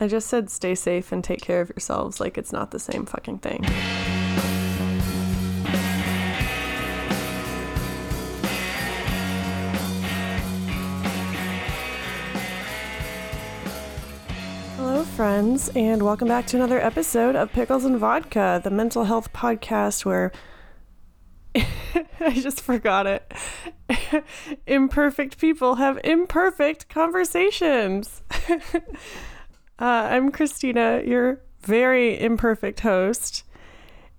I just said stay safe and take care of yourselves like it's not the same fucking thing. Hello, friends, and welcome back to another episode of Pickles and Vodka, the mental health podcast where I just forgot it. imperfect people have imperfect conversations. uh, I'm Christina, your very imperfect host.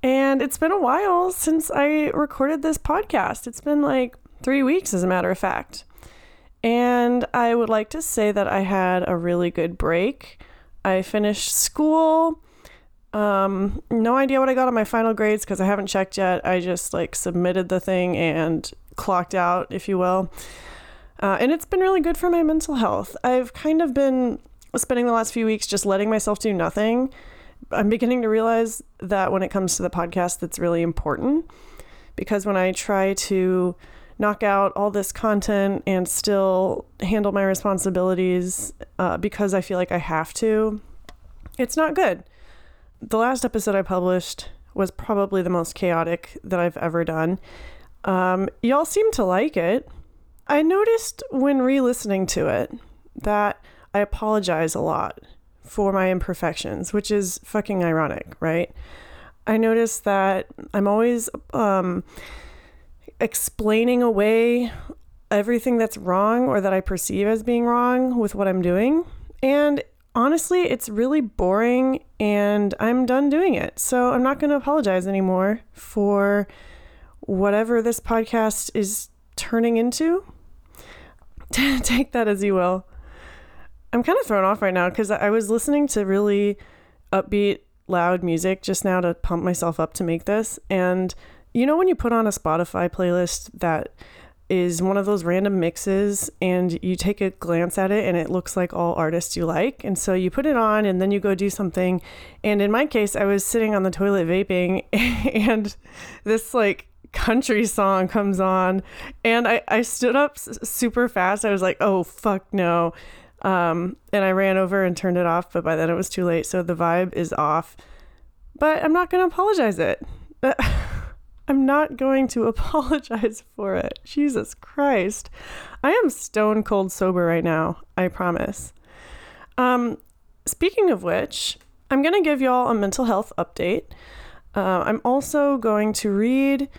And it's been a while since I recorded this podcast. It's been like three weeks, as a matter of fact. And I would like to say that I had a really good break. I finished school. Um, no idea what I got on my final grades because I haven't checked yet. I just like submitted the thing and clocked out, if you will. Uh, and it's been really good for my mental health. I've kind of been spending the last few weeks just letting myself do nothing. I'm beginning to realize that when it comes to the podcast, that's really important because when I try to knock out all this content and still handle my responsibilities uh, because I feel like I have to, it's not good. The last episode I published was probably the most chaotic that I've ever done. Um, y'all seem to like it. I noticed when re listening to it that I apologize a lot for my imperfections, which is fucking ironic, right? I notice that I'm always um, explaining away everything that's wrong or that I perceive as being wrong with what I'm doing. And honestly, it's really boring and I'm done doing it. So I'm not going to apologize anymore for whatever this podcast is turning into. Take that as you will. I'm kind of thrown off right now because I was listening to really upbeat, loud music just now to pump myself up to make this. And you know, when you put on a Spotify playlist that is one of those random mixes and you take a glance at it and it looks like all artists you like. And so you put it on and then you go do something. And in my case, I was sitting on the toilet vaping and this like country song comes on and I, I stood up super fast. I was like, oh, fuck no. Um, and I ran over and turned it off, but by then it was too late. So the vibe is off. But I'm not going to apologize it. I'm not going to apologize for it. Jesus Christ. I am stone cold sober right now. I promise. Um, speaking of which, I'm going to give y'all a mental health update. Uh, I'm also going to read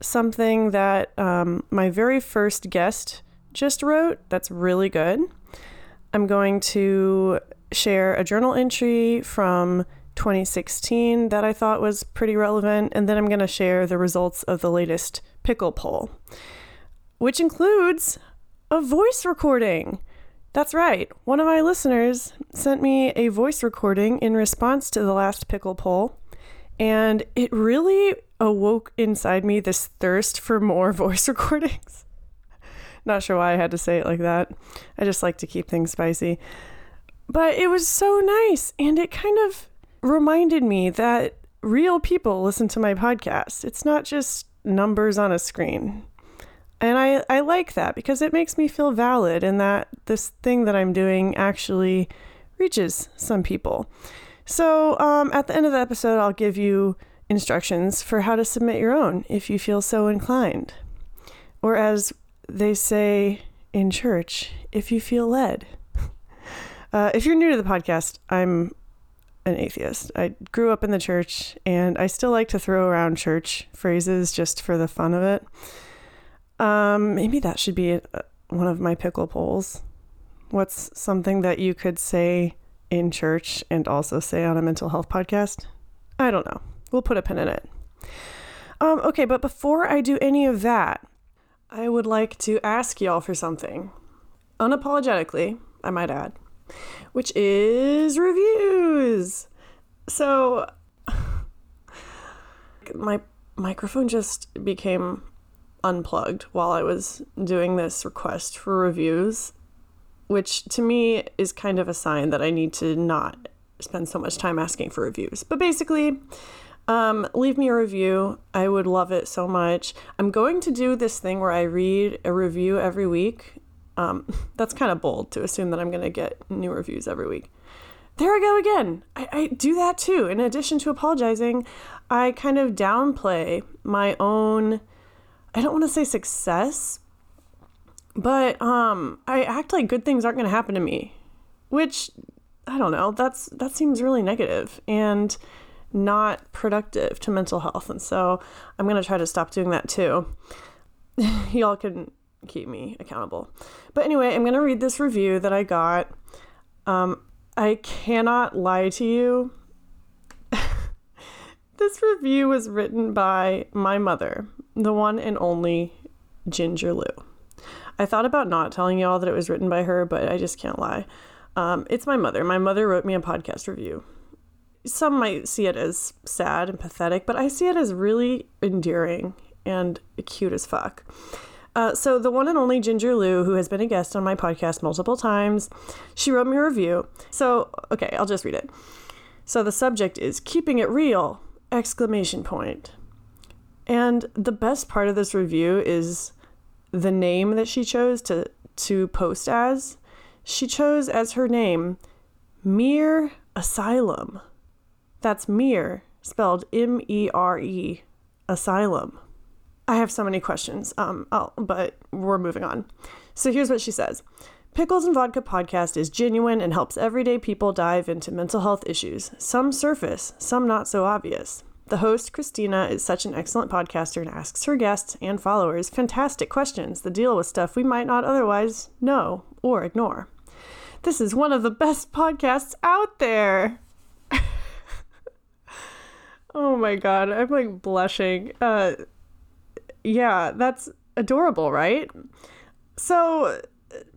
something that um, my very first guest just wrote that's really good. I'm going to share a journal entry from 2016 that I thought was pretty relevant, and then I'm going to share the results of the latest pickle poll, which includes a voice recording. That's right. One of my listeners sent me a voice recording in response to the last pickle poll, and it really awoke inside me this thirst for more voice recordings. Not sure why I had to say it like that. I just like to keep things spicy. But it was so nice. And it kind of reminded me that real people listen to my podcast. It's not just numbers on a screen. And I, I like that because it makes me feel valid and that this thing that I'm doing actually reaches some people. So um, at the end of the episode, I'll give you instructions for how to submit your own if you feel so inclined. Or as they say in church if you feel led. Uh, if you're new to the podcast, I'm an atheist. I grew up in the church and I still like to throw around church phrases just for the fun of it. Um, maybe that should be a, one of my pickle polls. What's something that you could say in church and also say on a mental health podcast? I don't know. We'll put a pin in it. Um, okay, but before I do any of that, I would like to ask y'all for something. Unapologetically, I might add, which is reviews. So, my microphone just became unplugged while I was doing this request for reviews, which to me is kind of a sign that I need to not spend so much time asking for reviews. But basically, um, leave me a review. I would love it so much. I'm going to do this thing where I read a review every week. Um, that's kind of bold to assume that I'm going to get new reviews every week. there I go again. I, I do that too. In addition to apologizing, I kind of downplay my own, I don't want to say success, but um, I act like good things aren't going to happen to me, which I don't know. That's that seems really negative and not productive to mental health, and so I'm going to try to stop doing that too. Y'all can keep me accountable. But anyway, I'm going to read this review that I got. Um, I cannot lie to you. this review was written by my mother, the one and only Ginger Lou. I thought about not telling y'all that it was written by her, but I just can't lie. Um, it's my mother. My mother wrote me a podcast review. Some might see it as sad and pathetic, but I see it as really endearing and cute as fuck. Uh, so, the one and only Ginger Lou, who has been a guest on my podcast multiple times, she wrote me a review. So, okay, I'll just read it. So, the subject is keeping it real! Exclamation point. And the best part of this review is the name that she chose to to post as. She chose as her name Mere Asylum. That's Mere, spelled M E R E, Asylum. I have so many questions, um, oh, but we're moving on. So here's what she says Pickles and Vodka podcast is genuine and helps everyday people dive into mental health issues, some surface, some not so obvious. The host, Christina, is such an excellent podcaster and asks her guests and followers fantastic questions that deal with stuff we might not otherwise know or ignore. This is one of the best podcasts out there. oh my god, I'm like blushing. Uh, yeah, that's adorable, right? So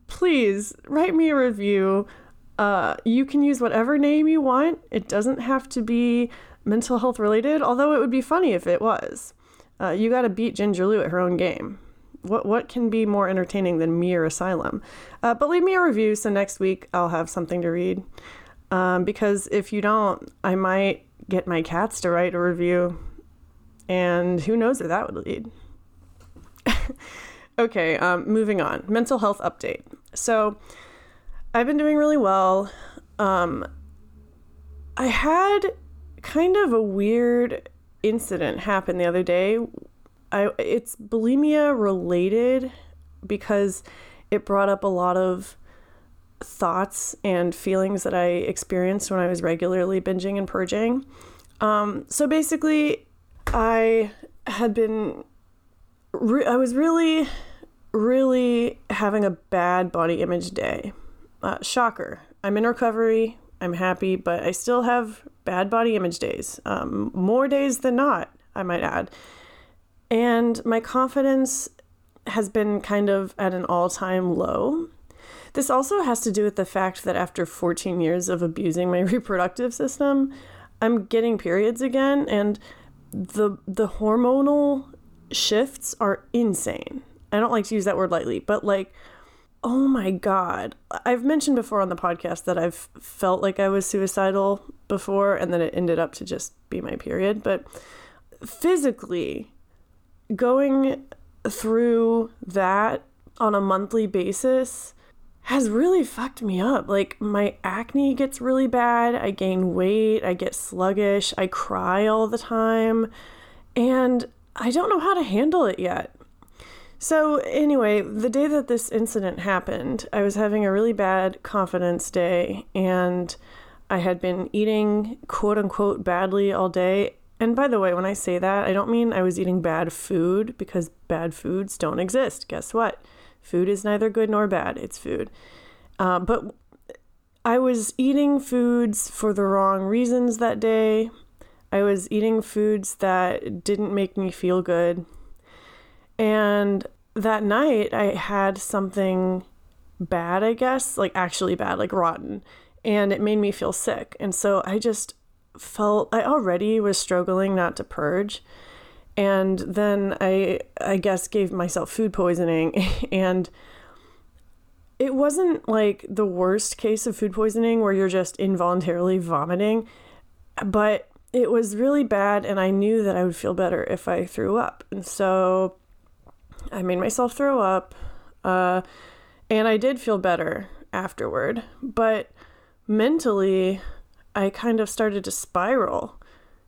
please write me a review. Uh, you can use whatever name you want. It doesn't have to be mental health related, although it would be funny if it was. Uh, you got to beat Ginger Lou at her own game. What what can be more entertaining than Mere Asylum? Uh, but leave me a review so next week I'll have something to read. Um, because if you don't, I might get my cats to write a review, and who knows where that would lead. okay, um, moving on. Mental health update. So, I've been doing really well. Um, I had kind of a weird incident happen the other day. I it's bulimia related because it brought up a lot of thoughts and feelings that I experienced when I was regularly binging and purging. Um, so basically, I had been re- I was really, really having a bad body image day. Uh, shocker. I'm in recovery. I'm happy, but I still have bad body image days. Um, more days than not, I might add. And my confidence has been kind of at an all time low. This also has to do with the fact that after 14 years of abusing my reproductive system, I'm getting periods again, and the the hormonal shifts are insane. I don't like to use that word lightly, but like, oh my God. I've mentioned before on the podcast that I've felt like I was suicidal before and then it ended up to just be my period. But physically, going through that on a monthly basis has really fucked me up. Like my acne gets really bad, I gain weight, I get sluggish, I cry all the time. And I don't know how to handle it yet. So, anyway, the day that this incident happened, I was having a really bad confidence day and I had been eating quote unquote badly all day. And by the way, when I say that, I don't mean I was eating bad food because bad foods don't exist. Guess what? Food is neither good nor bad, it's food. Uh, but I was eating foods for the wrong reasons that day. I was eating foods that didn't make me feel good. And that night, I had something bad, I guess, like actually bad, like rotten. And it made me feel sick. And so I just felt, I already was struggling not to purge. And then I, I guess, gave myself food poisoning. and it wasn't like the worst case of food poisoning where you're just involuntarily vomiting, but it was really bad, and I knew that I would feel better if I threw up. And so I made myself throw up, uh, and I did feel better afterward. But mentally, I kind of started to spiral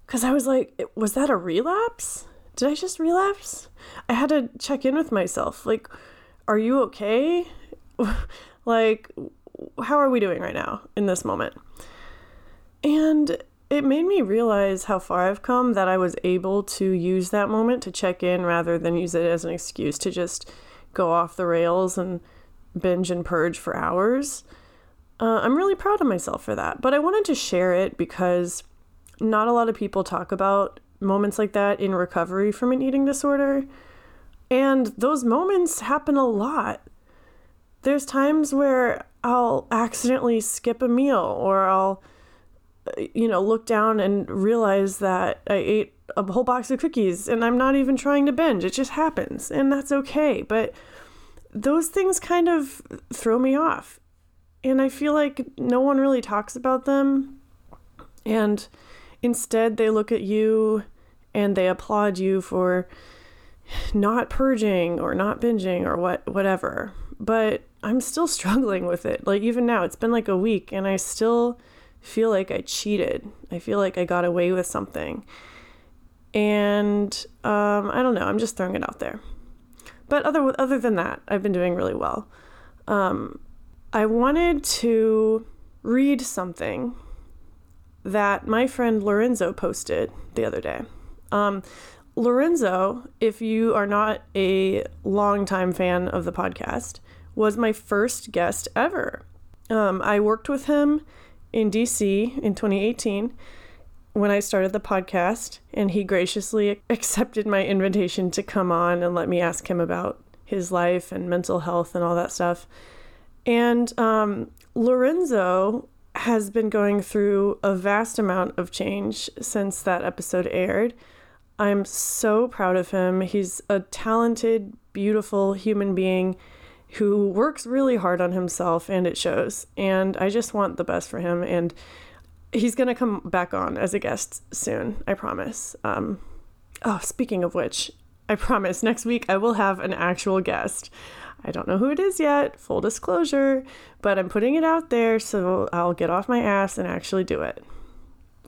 because I was like, was that a relapse? Did I just relapse? I had to check in with myself. Like, are you okay? like, how are we doing right now in this moment? And it made me realize how far I've come that I was able to use that moment to check in rather than use it as an excuse to just go off the rails and binge and purge for hours. Uh, I'm really proud of myself for that. But I wanted to share it because not a lot of people talk about moments like that in recovery from an eating disorder. And those moments happen a lot. There's times where I'll accidentally skip a meal or I'll, uh, you know, look down and realize that I ate a whole box of cookies and I'm not even trying to binge. It just happens and that's okay. But those things kind of throw me off. And I feel like no one really talks about them. And instead, they look at you and they applaud you for not purging or not binging or what whatever. But I'm still struggling with it. Like even now, it's been like a week and I still feel like I cheated. I feel like I got away with something. And um, I don't know, I'm just throwing it out there. But other other than that, I've been doing really well. Um, I wanted to read something that my friend Lorenzo posted the other day. Um, Lorenzo, if you are not a longtime fan of the podcast, was my first guest ever. Um, I worked with him in DC in 2018 when I started the podcast, and he graciously accepted my invitation to come on and let me ask him about his life and mental health and all that stuff. And um, Lorenzo has been going through a vast amount of change since that episode aired. I'm so proud of him. He's a talented, beautiful human being who works really hard on himself, and it shows. And I just want the best for him. And he's going to come back on as a guest soon, I promise. Um, oh, speaking of which, I promise next week I will have an actual guest. I don't know who it is yet, full disclosure, but I'm putting it out there so I'll get off my ass and actually do it.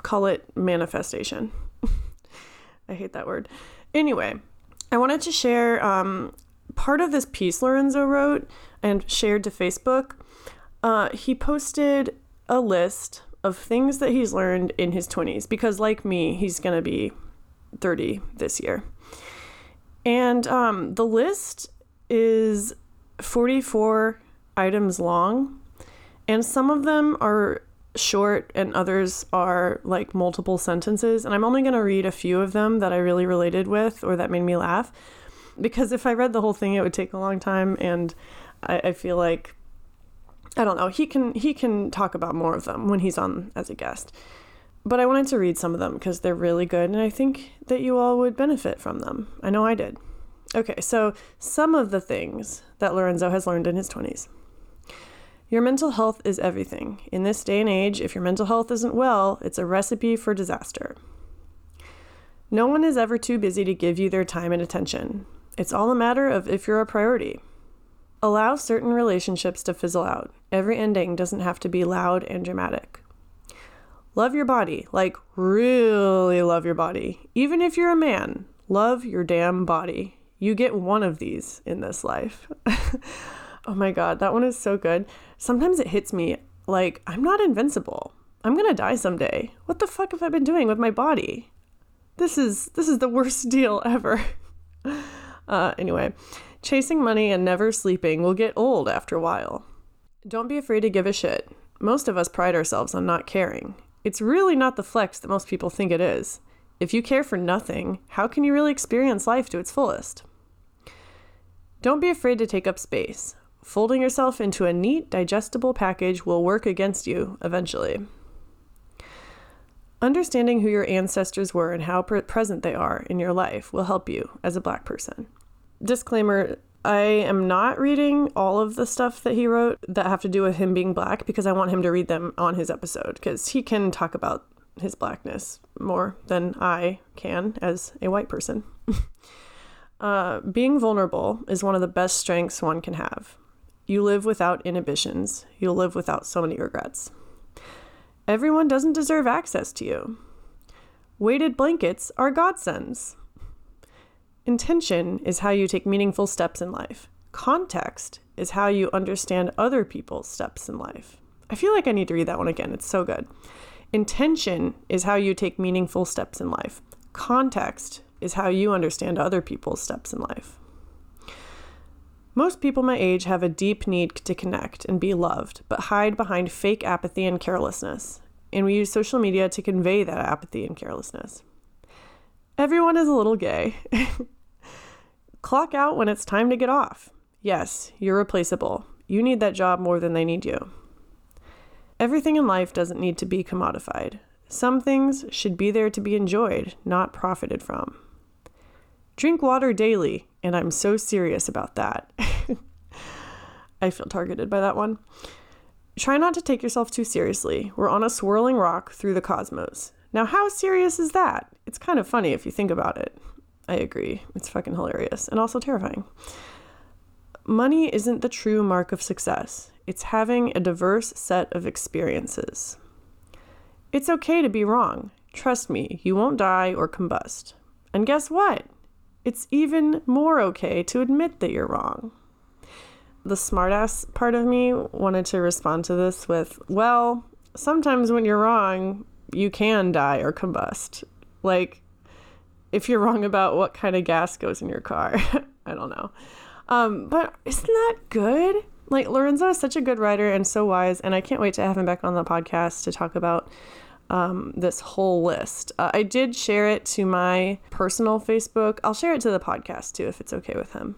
Call it manifestation. I hate that word. Anyway, I wanted to share um, part of this piece Lorenzo wrote and shared to Facebook. Uh, he posted a list of things that he's learned in his 20s because, like me, he's going to be 30 this year. And um, the list is 44 items long, and some of them are short and others are like multiple sentences. And I'm only going to read a few of them that I really related with or that made me laugh because if I read the whole thing, it would take a long time. And I, I feel like I don't know. He can he can talk about more of them when he's on as a guest. But I wanted to read some of them because they're really good and I think that you all would benefit from them. I know I did. Okay, so some of the things that Lorenzo has learned in his 20s. Your mental health is everything. In this day and age, if your mental health isn't well, it's a recipe for disaster. No one is ever too busy to give you their time and attention. It's all a matter of if you're a priority. Allow certain relationships to fizzle out. Every ending doesn't have to be loud and dramatic. Love your body, like really love your body. Even if you're a man, love your damn body. You get one of these in this life. oh my God, that one is so good. Sometimes it hits me like I'm not invincible. I'm gonna die someday. What the fuck have I been doing with my body? This is this is the worst deal ever. Uh, anyway, Chasing money and never sleeping will get old after a while. Don't be afraid to give a shit. Most of us pride ourselves on not caring. It's really not the flex that most people think it is. If you care for nothing, how can you really experience life to its fullest? Don't be afraid to take up space. Folding yourself into a neat, digestible package will work against you eventually. Understanding who your ancestors were and how present they are in your life will help you as a black person disclaimer I am not reading all of the stuff that he wrote that have to do with him being black because I want him to read them on his episode because he can talk about his blackness more than I can as a white person. uh, being vulnerable is one of the best strengths one can have. You live without inhibitions, you'll live without so many regrets. Everyone doesn't deserve access to you. Weighted blankets are godsends. Intention is how you take meaningful steps in life. Context is how you understand other people's steps in life. I feel like I need to read that one again. It's so good. Intention is how you take meaningful steps in life. Context is how you understand other people's steps in life. Most people my age have a deep need to connect and be loved, but hide behind fake apathy and carelessness. And we use social media to convey that apathy and carelessness. Everyone is a little gay. Clock out when it's time to get off. Yes, you're replaceable. You need that job more than they need you. Everything in life doesn't need to be commodified. Some things should be there to be enjoyed, not profited from. Drink water daily, and I'm so serious about that. I feel targeted by that one. Try not to take yourself too seriously. We're on a swirling rock through the cosmos. Now, how serious is that? It's kind of funny if you think about it. I agree. It's fucking hilarious and also terrifying. Money isn't the true mark of success, it's having a diverse set of experiences. It's okay to be wrong. Trust me, you won't die or combust. And guess what? It's even more okay to admit that you're wrong. The smartass part of me wanted to respond to this with, well, sometimes when you're wrong, you can die or combust. Like, if you're wrong about what kind of gas goes in your car. I don't know. Um, but isn't that good? Like Lorenzo is such a good writer and so wise, and I can't wait to have him back on the podcast to talk about um, this whole list. Uh, I did share it to my personal Facebook. I'll share it to the podcast too if it's okay with him.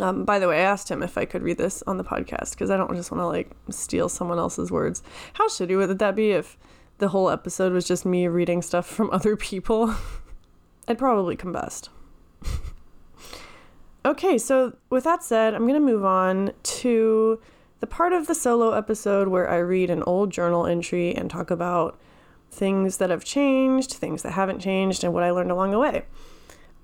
Um, by the way, I asked him if I could read this on the podcast because I don't just want to like steal someone else's words. How shitty would that be if the whole episode was just me reading stuff from other people? I'd probably combust. Okay, so with that said, I'm going to move on to the part of the solo episode where I read an old journal entry and talk about things that have changed, things that haven't changed, and what I learned along the way.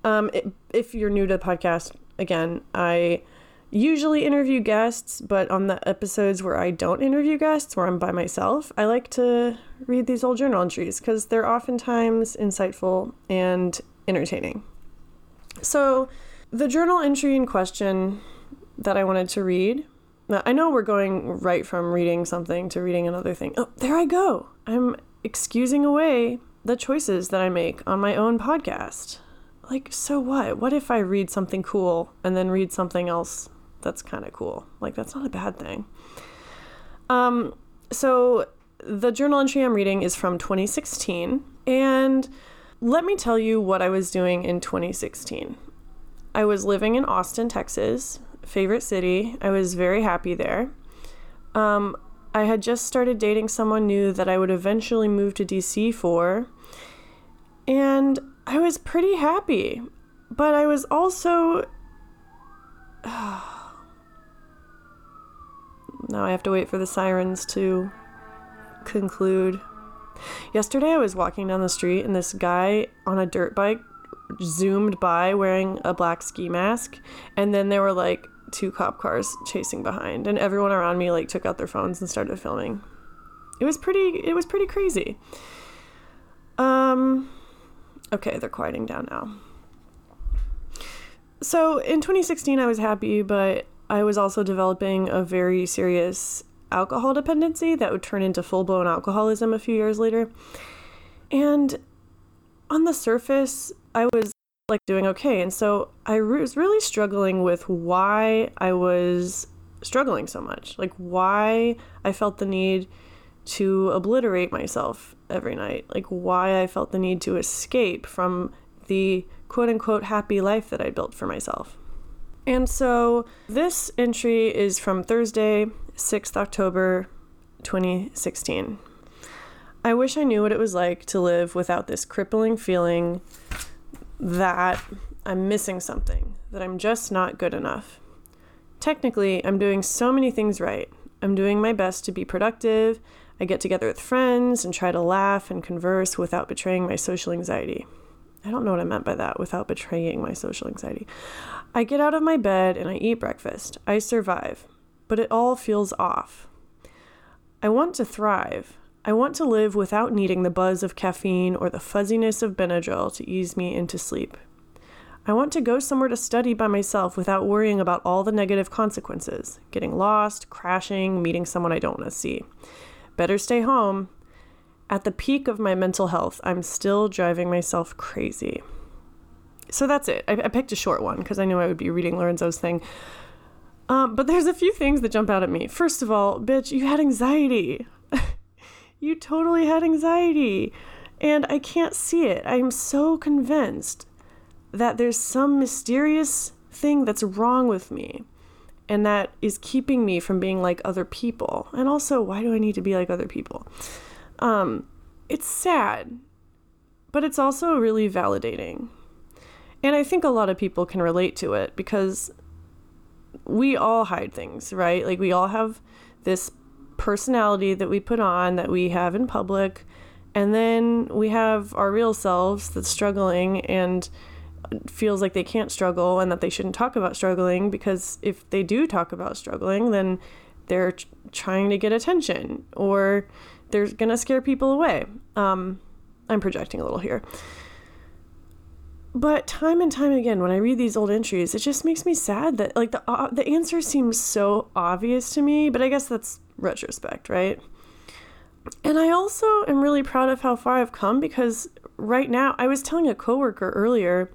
Um, it, if you're new to the podcast, again, I usually interview guests, but on the episodes where I don't interview guests, where I'm by myself, I like to read these old journal entries because they're oftentimes insightful and entertaining. So, the journal entry in question that I wanted to read. Now, I know we're going right from reading something to reading another thing. Oh, there I go. I'm excusing away the choices that I make on my own podcast. Like, so what? What if I read something cool and then read something else that's kind of cool? Like, that's not a bad thing. Um, so the journal entry I'm reading is from 2016, and let me tell you what I was doing in 2016. I was living in Austin, Texas, favorite city. I was very happy there. Um, I had just started dating someone new that I would eventually move to DC for. And I was pretty happy. But I was also. now I have to wait for the sirens to conclude. Yesterday I was walking down the street and this guy on a dirt bike zoomed by wearing a black ski mask and then there were like two cop cars chasing behind and everyone around me like took out their phones and started filming. It was pretty it was pretty crazy. Um okay they're quieting down now. So in 2016 i was happy but i was also developing a very serious alcohol dependency that would turn into full-blown alcoholism a few years later. And on the surface I was like doing okay. And so I was really struggling with why I was struggling so much. Like why I felt the need to obliterate myself every night. Like why I felt the need to escape from the quote unquote happy life that I built for myself. And so this entry is from Thursday, 6th October 2016. I wish I knew what it was like to live without this crippling feeling that I'm missing something, that I'm just not good enough. Technically, I'm doing so many things right. I'm doing my best to be productive. I get together with friends and try to laugh and converse without betraying my social anxiety. I don't know what I meant by that without betraying my social anxiety. I get out of my bed and I eat breakfast. I survive, but it all feels off. I want to thrive. I want to live without needing the buzz of caffeine or the fuzziness of Benadryl to ease me into sleep. I want to go somewhere to study by myself without worrying about all the negative consequences getting lost, crashing, meeting someone I don't want to see. Better stay home. At the peak of my mental health, I'm still driving myself crazy. So that's it. I, I picked a short one because I knew I would be reading Lorenzo's thing. Um, but there's a few things that jump out at me. First of all, bitch, you had anxiety. you totally had anxiety. And I can't see it. I'm so convinced that there's some mysterious thing that's wrong with me and that is keeping me from being like other people. And also, why do I need to be like other people? Um, it's sad, but it's also really validating. And I think a lot of people can relate to it because we all hide things, right? Like we all have this personality that we put on that we have in public, and then we have our real selves that's struggling and feels like they can't struggle and that they shouldn't talk about struggling because if they do talk about struggling, then they're trying to get attention or they're to scare people away. Um, I'm projecting a little here. But time and time again, when I read these old entries, it just makes me sad that like the uh, the answer seems so obvious to me. But I guess that's retrospect, right? And I also am really proud of how far I've come because right now, I was telling a coworker earlier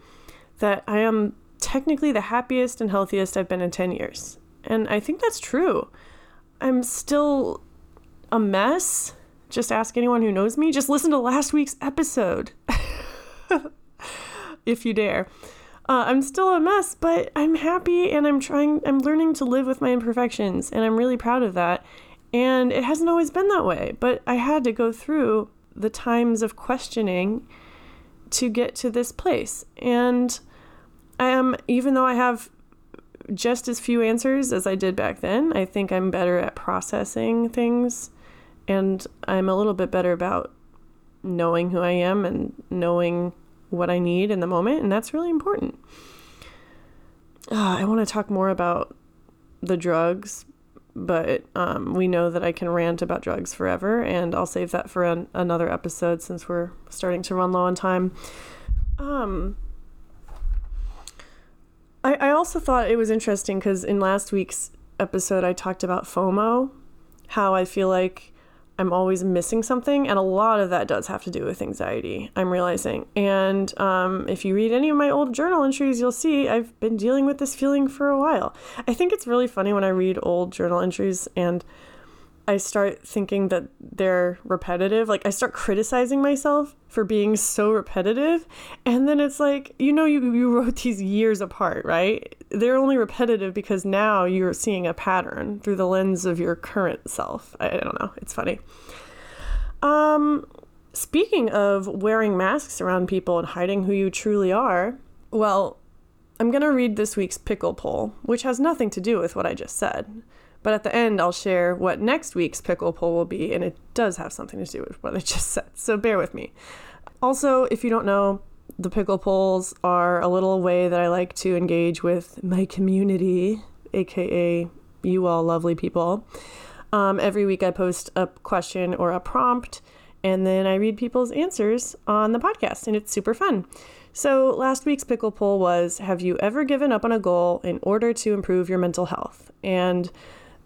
that I am technically the happiest and healthiest I've been in 10 years. And I think that's true. I'm still a mess. Just ask anyone who knows me. Just listen to last week's episode. if you dare. Uh, I'm still a mess, but I'm happy and I'm trying, I'm learning to live with my imperfections, and I'm really proud of that. And it hasn't always been that way, but I had to go through the times of questioning to get to this place. And I am, even though I have just as few answers as I did back then, I think I'm better at processing things and I'm a little bit better about knowing who I am and knowing what I need in the moment, and that's really important. Uh, I want to talk more about the drugs, but um, we know that I can rant about drugs forever, and I'll save that for an, another episode since we're starting to run low on time. Um, I, I also thought it was interesting because in last week's episode, I talked about FOMO, how I feel like I'm always missing something, and a lot of that does have to do with anxiety. I'm realizing, and um, if you read any of my old journal entries, you'll see I've been dealing with this feeling for a while. I think it's really funny when I read old journal entries and I start thinking that they're repetitive. Like I start criticizing myself for being so repetitive. And then it's like, you know, you, you wrote these years apart, right? They're only repetitive because now you're seeing a pattern through the lens of your current self. I, I don't know. It's funny. Um, speaking of wearing masks around people and hiding who you truly are, well, I'm going to read this week's pickle poll, which has nothing to do with what I just said. But at the end, I'll share what next week's pickle poll will be, and it does have something to do with what I just said. So bear with me. Also, if you don't know, the pickle polls are a little way that I like to engage with my community, aka you all lovely people. Um, every week, I post a question or a prompt, and then I read people's answers on the podcast, and it's super fun. So, last week's pickle poll was Have you ever given up on a goal in order to improve your mental health? And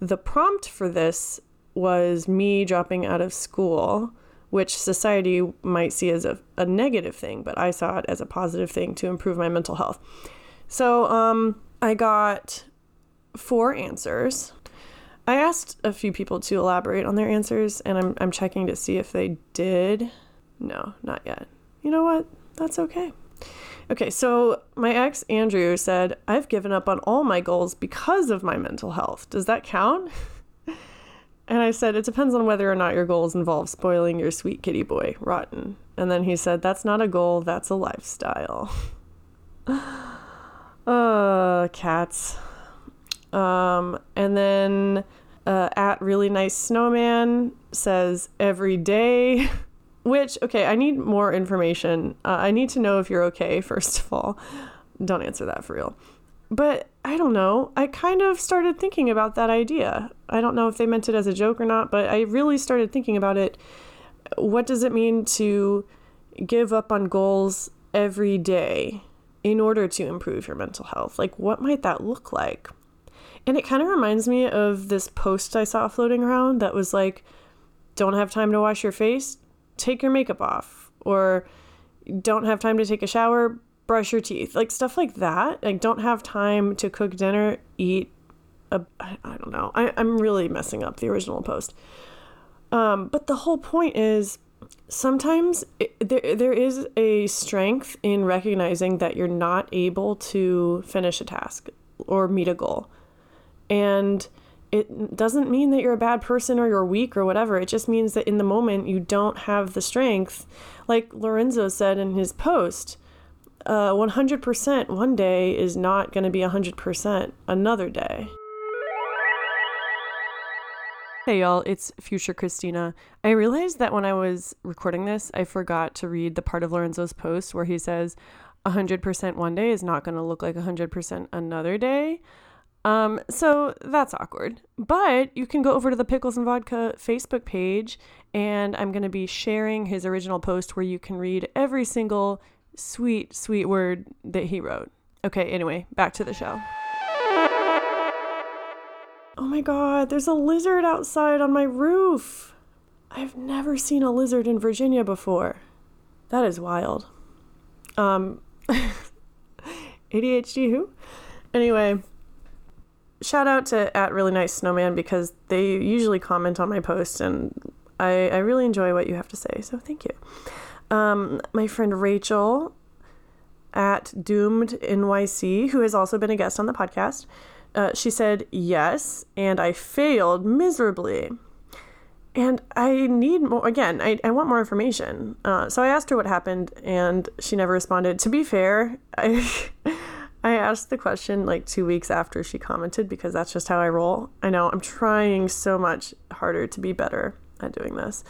the prompt for this was me dropping out of school, which society might see as a, a negative thing, but I saw it as a positive thing to improve my mental health. So um, I got four answers. I asked a few people to elaborate on their answers, and I'm, I'm checking to see if they did. No, not yet. You know what? That's okay. Okay, so my ex Andrew said, I've given up on all my goals because of my mental health. Does that count? and I said, It depends on whether or not your goals involve spoiling your sweet kitty boy, Rotten. And then he said, That's not a goal, that's a lifestyle. uh, cats. Um, and then uh, at really nice snowman says, Every day. Which, okay, I need more information. Uh, I need to know if you're okay, first of all. Don't answer that for real. But I don't know. I kind of started thinking about that idea. I don't know if they meant it as a joke or not, but I really started thinking about it what does it mean to give up on goals every day in order to improve your mental health? Like, what might that look like? And it kind of reminds me of this post I saw floating around that was like, don't have time to wash your face? Take your makeup off. Or don't have time to take a shower? Brush your teeth. Like stuff like that. Like, don't have time to cook dinner, eat. I don't know. I, I'm really messing up the original post. Um, but the whole point is sometimes it, there, there is a strength in recognizing that you're not able to finish a task or meet a goal. And it doesn't mean that you're a bad person or you're weak or whatever. It just means that in the moment you don't have the strength. Like Lorenzo said in his post, uh, 100% one day is not going to be 100% another day. Hey y'all, it's future Christina. I realized that when I was recording this, I forgot to read the part of Lorenzo's post where he says 100% one day is not going to look like 100% another day. Um, so that's awkward. But you can go over to the Pickles and Vodka Facebook page, and I'm going to be sharing his original post where you can read every single sweet, sweet word that he wrote. Okay, anyway, back to the show. Oh my god, there's a lizard outside on my roof. I've never seen a lizard in Virginia before. That is wild. Um, ADHD who? Anyway, shout out to at really nice snowman because they usually comment on my posts and I, I really enjoy what you have to say. So thank you. Um, my friend Rachel at doomed NYC, who has also been a guest on the podcast, uh, she said yes, and I failed miserably. And I need more, again, I, I want more information. Uh, so I asked her what happened, and she never responded. To be fair, I, I asked the question like two weeks after she commented because that's just how I roll. I know I'm trying so much harder to be better at doing this.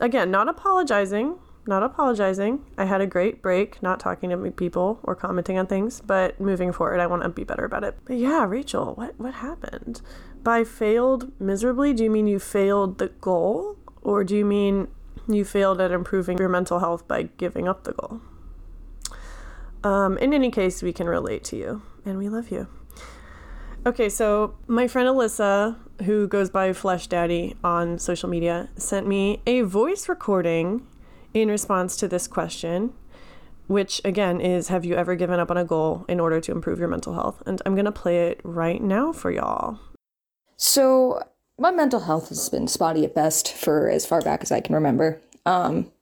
Again, not apologizing not apologizing. I had a great break, not talking to people or commenting on things, but moving forward, I want to be better about it. But yeah, Rachel, what what happened? By failed miserably, do you mean you failed the goal, or do you mean you failed at improving your mental health by giving up the goal? Um, in any case, we can relate to you, and we love you. Okay, so my friend Alyssa, who goes by Flesh Daddy on social media, sent me a voice recording in response to this question, which again is Have you ever given up on a goal in order to improve your mental health? And I'm going to play it right now for y'all. So, my mental health has been spotty at best for as far back as I can remember. Um,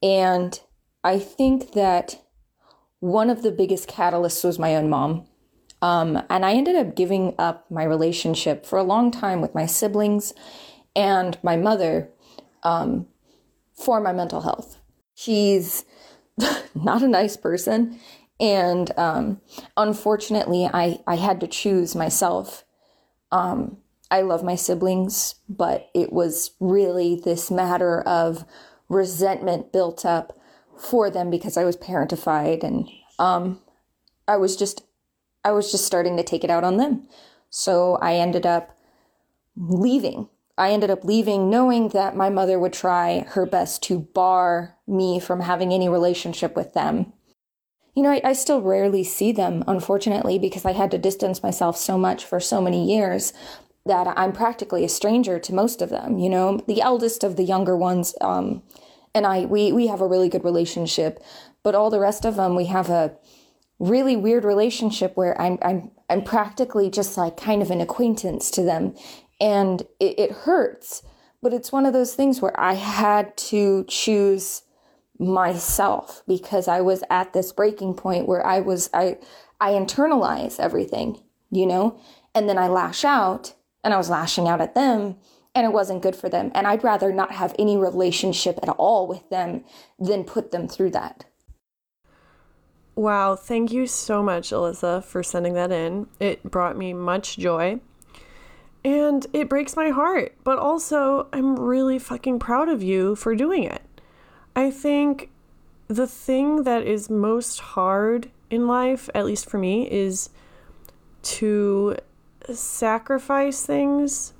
and I think that one of the biggest catalysts was my own mom. Um, and I ended up giving up my relationship for a long time with my siblings and my mother um, for my mental health. She's not a nice person. And um, unfortunately, I, I had to choose myself. Um, I love my siblings, but it was really this matter of resentment built up for them because I was parentified and um, I was just I was just starting to take it out on them. So I ended up leaving I ended up leaving knowing that my mother would try her best to bar me from having any relationship with them. You know, I, I, still rarely see them, unfortunately, because I had to distance myself so much for so many years that I'm practically a stranger to most of them. You know, the eldest of the younger ones, um, and I, we, we have a really good relationship, but all the rest of them, we have a really weird relationship where I'm, I'm, I'm practically just like kind of an acquaintance to them. And it, it hurts but it's one of those things where i had to choose myself because i was at this breaking point where i was i i internalize everything you know? And then i lash out and i was lashing out at them and it wasn't good for them. And i'd rather not have any relationship at all with them than put them through that. Wow thank you so much alyssa for sending that in. It brought me much joy. And it breaks my heart, but also I'm really fucking proud of you for doing it. I think the thing that is most hard in life, at least for me, is to sacrifice things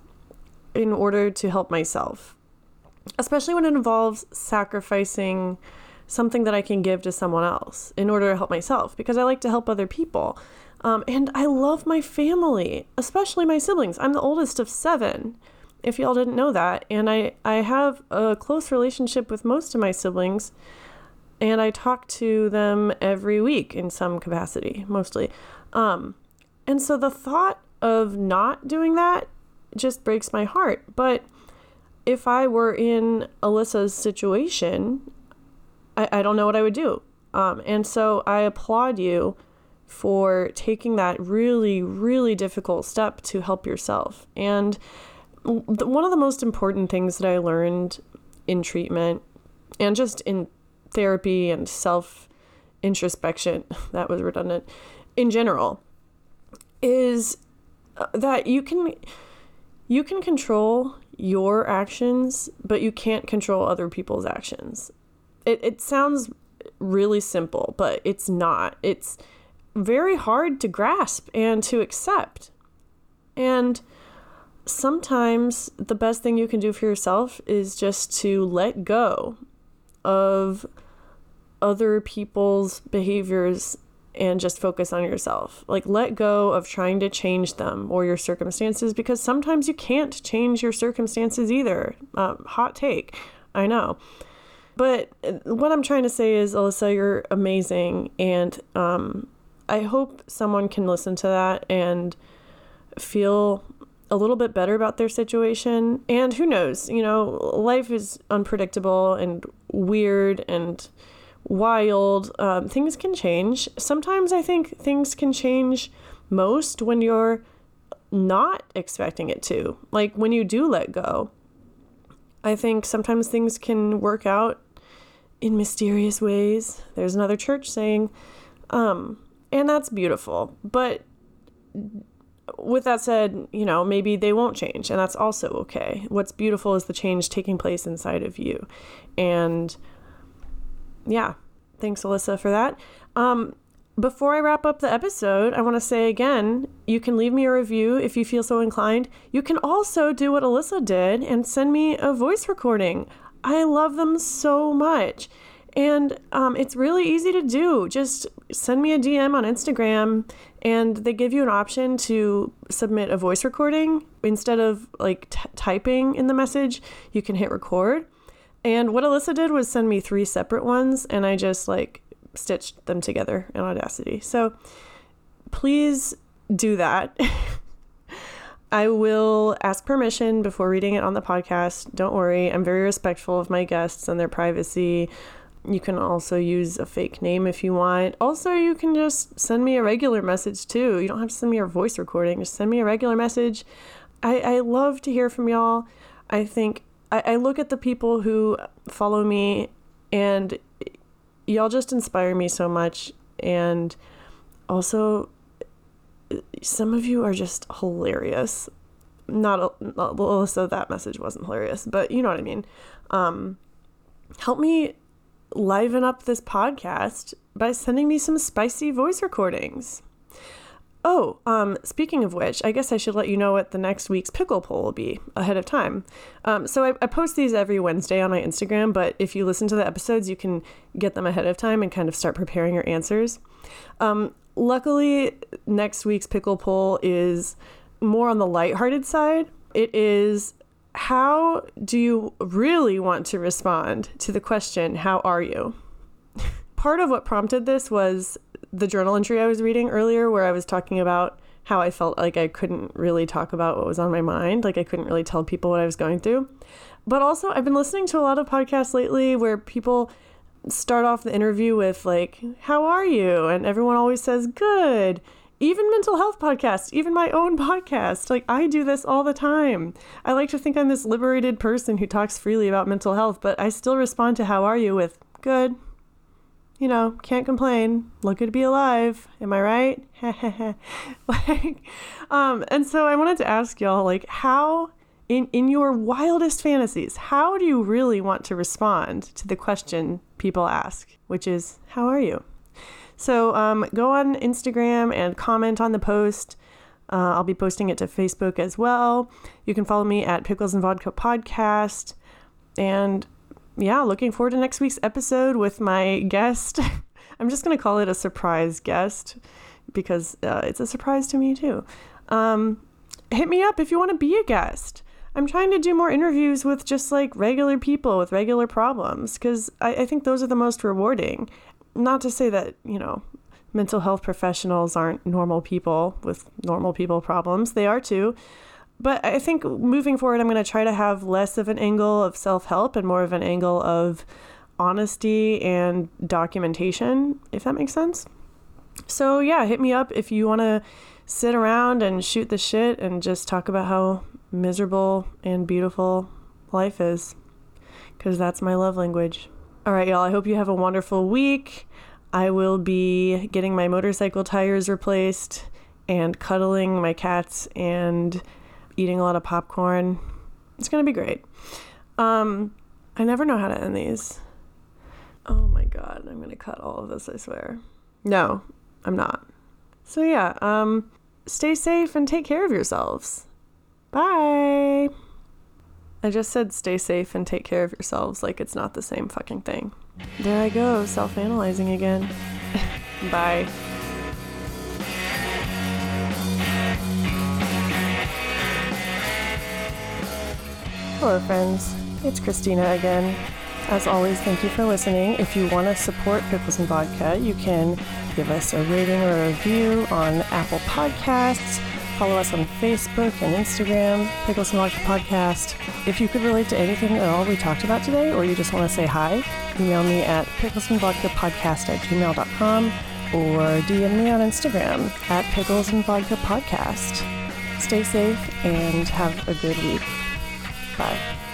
in order to help myself. especially when it involves sacrificing something that I can give to someone else in order to help myself because I like to help other people. Um, and I love my family, especially my siblings. I'm the oldest of seven, if y'all didn't know that. And I, I have a close relationship with most of my siblings, and I talk to them every week in some capacity, mostly. Um, and so the thought of not doing that just breaks my heart. But if I were in Alyssa's situation, I, I don't know what I would do. Um, and so I applaud you for taking that really, really difficult step to help yourself. And one of the most important things that I learned in treatment and just in therapy and self introspection, that was redundant, in general, is uh, that you can you can control your actions, but you can't control other people's actions. It it sounds really simple, but it's not. It's very hard to grasp and to accept. And sometimes the best thing you can do for yourself is just to let go of other people's behaviors and just focus on yourself. Like, let go of trying to change them or your circumstances because sometimes you can't change your circumstances either. Um, hot take, I know. But uh, what I'm trying to say is, Alyssa, you're amazing. And um, I hope someone can listen to that and feel a little bit better about their situation. And who knows, you know, life is unpredictable and weird and wild. Um, things can change. Sometimes I think things can change most when you're not expecting it to. Like when you do let go. I think sometimes things can work out in mysterious ways. There's another church saying, um, and that's beautiful. But with that said, you know, maybe they won't change, and that's also okay. What's beautiful is the change taking place inside of you. And yeah, thanks, Alyssa, for that. Um, before I wrap up the episode, I want to say again you can leave me a review if you feel so inclined. You can also do what Alyssa did and send me a voice recording. I love them so much. And um, it's really easy to do. Just send me a DM on Instagram, and they give you an option to submit a voice recording. Instead of like t- typing in the message, you can hit record. And what Alyssa did was send me three separate ones, and I just like stitched them together in Audacity. So please do that. I will ask permission before reading it on the podcast. Don't worry, I'm very respectful of my guests and their privacy. You can also use a fake name if you want. Also, you can just send me a regular message too. You don't have to send me a voice recording, just send me a regular message. I, I love to hear from y'all. I think I, I look at the people who follow me and y'all just inspire me so much. And also, some of you are just hilarious. Not, not well, so that message wasn't hilarious, but you know what I mean. Um, help me liven up this podcast by sending me some spicy voice recordings. Oh, um, speaking of which, I guess I should let you know what the next week's pickle poll will be ahead of time. Um, so I, I, post these every Wednesday on my Instagram, but if you listen to the episodes, you can get them ahead of time and kind of start preparing your answers. Um, luckily, next week's pickle poll is more on the lighthearted side. It is how do you really want to respond to the question, How are you? Part of what prompted this was the journal entry I was reading earlier, where I was talking about how I felt like I couldn't really talk about what was on my mind. Like I couldn't really tell people what I was going through. But also, I've been listening to a lot of podcasts lately where people start off the interview with, like, How are you? And everyone always says, Good even mental health podcasts, even my own podcast. Like, I do this all the time. I like to think I'm this liberated person who talks freely about mental health, but I still respond to how are you with good. You know, can't complain. Lucky to be alive. Am I right? like, um, and so I wanted to ask y'all, like, how in in your wildest fantasies, how do you really want to respond to the question people ask, which is, "How are you?" So um, go on Instagram and comment on the post. Uh, I'll be posting it to Facebook as well. You can follow me at Pickles and Vodka Podcast. and yeah, looking forward to next week's episode with my guest. I'm just going to call it a surprise guest because uh, it's a surprise to me too. Um, hit me up if you want to be a guest. I'm trying to do more interviews with just like regular people with regular problems because I, I think those are the most rewarding. Not to say that, you know, mental health professionals aren't normal people with normal people problems, they are too. But I think moving forward, I'm going to try to have less of an angle of self help and more of an angle of honesty and documentation, if that makes sense. So, yeah, hit me up if you want to sit around and shoot the shit and just talk about how miserable and beautiful life is, because that's my love language. All right, y'all, I hope you have a wonderful week. I will be getting my motorcycle tires replaced and cuddling my cats and eating a lot of popcorn. It's going to be great. Um, I never know how to end these. Oh my god, I'm going to cut all of this, I swear. No, I'm not. So yeah, um stay safe and take care of yourselves. Bye. I just said stay safe and take care of yourselves like it's not the same fucking thing. There I go, self analyzing again. Bye. Hello, friends. It's Christina again. As always, thank you for listening. If you want to support Pickles and Vodka, you can give us a rating or a review on Apple Podcasts. Follow us on Facebook and Instagram, Pickles and Vodka Podcast. If you could relate to anything at all we talked about today, or you just want to say hi, email me at picklesandvodkapodcast at gmail.com or DM me on Instagram at Pickles and Vodka Podcast. Stay safe and have a good week. Bye.